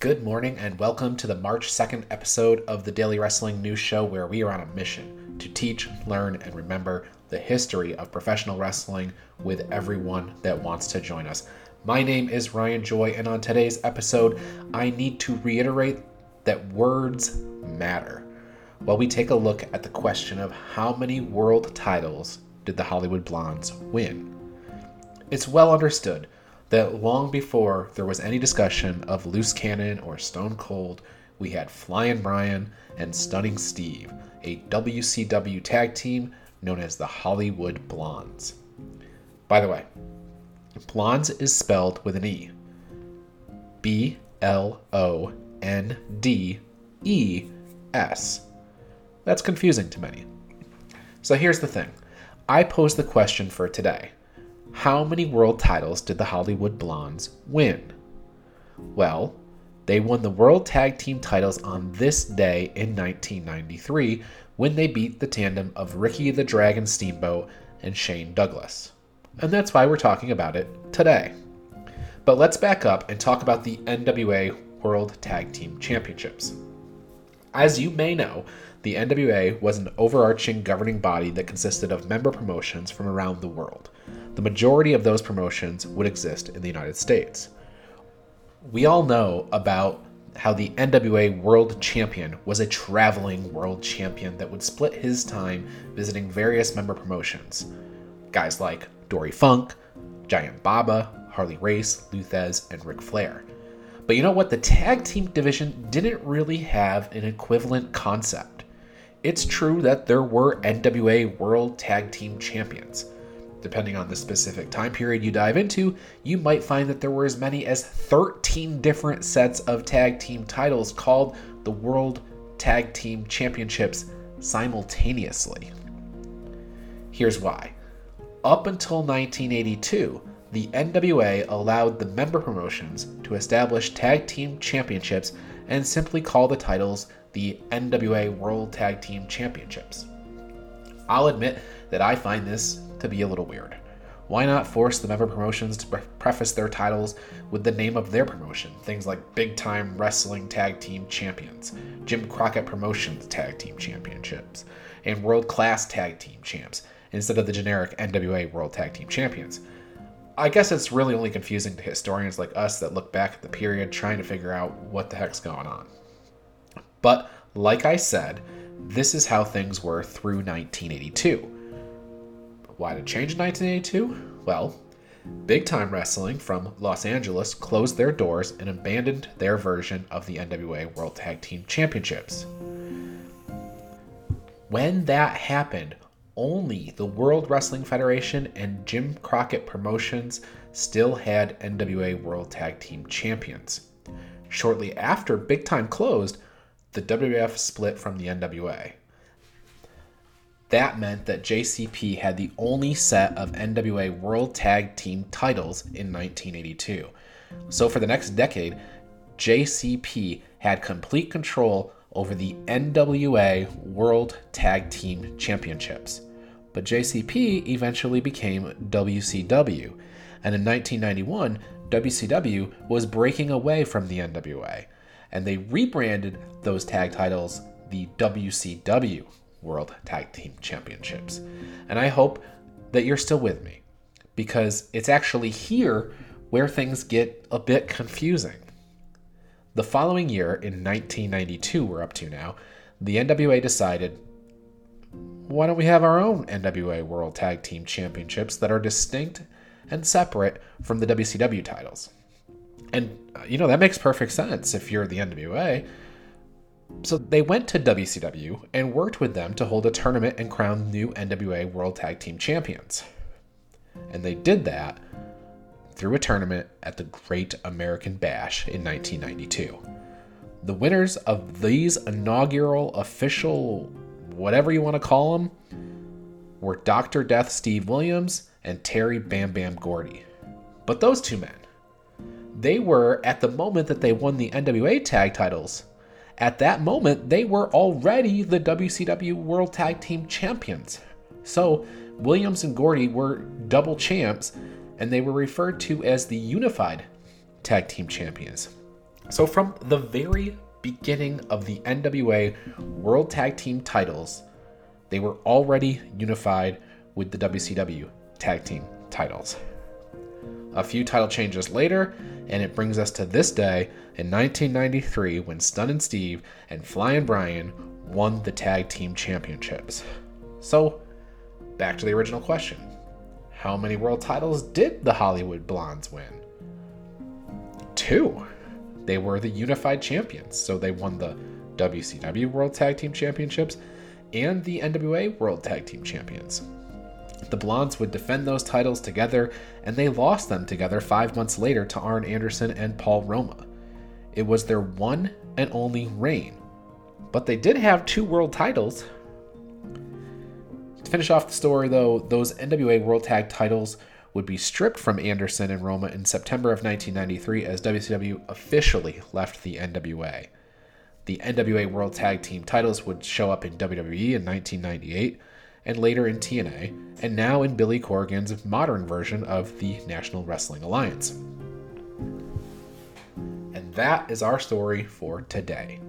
Good morning and welcome to the March 2nd episode of the Daily Wrestling News Show, where we are on a mission to teach, learn, and remember the history of professional wrestling with everyone that wants to join us. My name is Ryan Joy, and on today's episode, I need to reiterate that words matter. While we take a look at the question of how many world titles did the Hollywood Blondes win? It's well understood that long before there was any discussion of Loose Cannon or Stone Cold, we had Flying Brian and Stunning Steve, a WCW tag team known as the Hollywood Blondes. By the way, Blondes is spelled with an E. B L O N D E S. That's confusing to many. So here's the thing I posed the question for today How many world titles did the Hollywood Blondes win? Well, they won the World Tag Team titles on this day in 1993 when they beat the tandem of Ricky the Dragon Steamboat and Shane Douglas. And that's why we're talking about it today. But let's back up and talk about the NWA World Tag Team Championships. As you may know, the NWA was an overarching governing body that consisted of member promotions from around the world. The majority of those promotions would exist in the United States. We all know about how the NWA World Champion was a traveling world champion that would split his time visiting various member promotions. Guys like Dory Funk, Giant Baba, Harley Race, Lou Thesz, and Ric Flair. But you know what? The tag team division didn't really have an equivalent concept. It's true that there were NWA World Tag Team Champions. Depending on the specific time period you dive into, you might find that there were as many as 13 different sets of tag team titles called the World Tag Team Championships simultaneously. Here's why. Up until 1982, the NWA allowed the member promotions to establish tag team championships and simply call the titles the NWA World Tag Team Championships. I'll admit that I find this to be a little weird. Why not force the member promotions to pre- preface their titles with the name of their promotion? Things like Big Time Wrestling Tag Team Champions, Jim Crockett Promotions Tag Team Championships, and World Class Tag Team Champs, instead of the generic NWA World Tag Team Champions. I guess it's really only confusing to historians like us that look back at the period trying to figure out what the heck's going on. But like I said, this is how things were through 1982. Why did it change in 1982? Well, Big Time Wrestling from Los Angeles closed their doors and abandoned their version of the NWA World Tag Team Championships. When that happened, only the World Wrestling Federation and Jim Crockett Promotions still had NWA World Tag Team Champions. Shortly after Big Time closed, the WWF split from the NWA. That meant that JCP had the only set of NWA World Tag Team titles in 1982. So for the next decade, JCP had complete control over the NWA World Tag Team Championships. But JCP eventually became WCW, and in 1991, WCW was breaking away from the NWA and they rebranded those tag titles the WCW World Tag Team Championships. And I hope that you're still with me because it's actually here where things get a bit confusing. The following year, in 1992, we're up to now, the NWA decided why don't we have our own NWA World Tag Team Championships that are distinct and separate from the WCW titles? And, uh, you know, that makes perfect sense if you're the NWA. So they went to WCW and worked with them to hold a tournament and crown new NWA World Tag Team Champions. And they did that through a tournament at the Great American Bash in 1992. The winners of these inaugural official, whatever you want to call them, were Dr. Death Steve Williams and Terry Bam Bam Gordy. But those two men, they were at the moment that they won the NWA tag titles. At that moment, they were already the WCW World Tag Team Champions. So, Williams and Gordy were double champs, and they were referred to as the Unified Tag Team Champions. So, from the very beginning of the NWA World Tag Team titles, they were already unified with the WCW Tag Team titles. A few title changes later, and it brings us to this day in 1993 when Stunnin' Steve and Flyin' Brian won the Tag Team Championships. So, back to the original question How many world titles did the Hollywood Blondes win? Two. They were the unified champions, so they won the WCW World Tag Team Championships and the NWA World Tag Team Champions. The Blondes would defend those titles together, and they lost them together five months later to Arn Anderson and Paul Roma. It was their one and only reign, but they did have two world titles. To finish off the story, though, those NWA World Tag titles would be stripped from Anderson and Roma in September of 1993 as WCW officially left the NWA. The NWA World Tag Team titles would show up in WWE in 1998 and later in TNA, and now in Billy Corgan's modern version of the National Wrestling Alliance. And that is our story for today.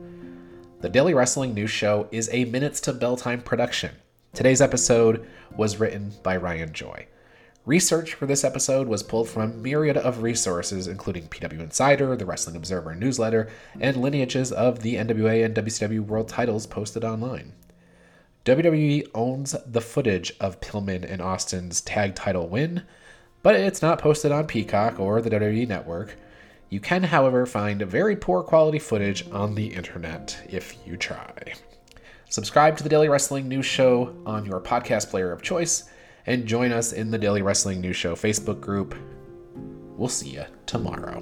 The Daily Wrestling News Show is a Minutes to Bell Time production. Today's episode was written by Ryan Joy. Research for this episode was pulled from a myriad of resources, including PW Insider, the Wrestling Observer newsletter, and lineages of the NWA and WCW world titles posted online. WWE owns the footage of Pillman and Austin's tag title win, but it's not posted on Peacock or the WWE network. You can, however, find very poor quality footage on the internet if you try. Subscribe to the Daily Wrestling News Show on your podcast player of choice and join us in the Daily Wrestling News Show Facebook group. We'll see you tomorrow.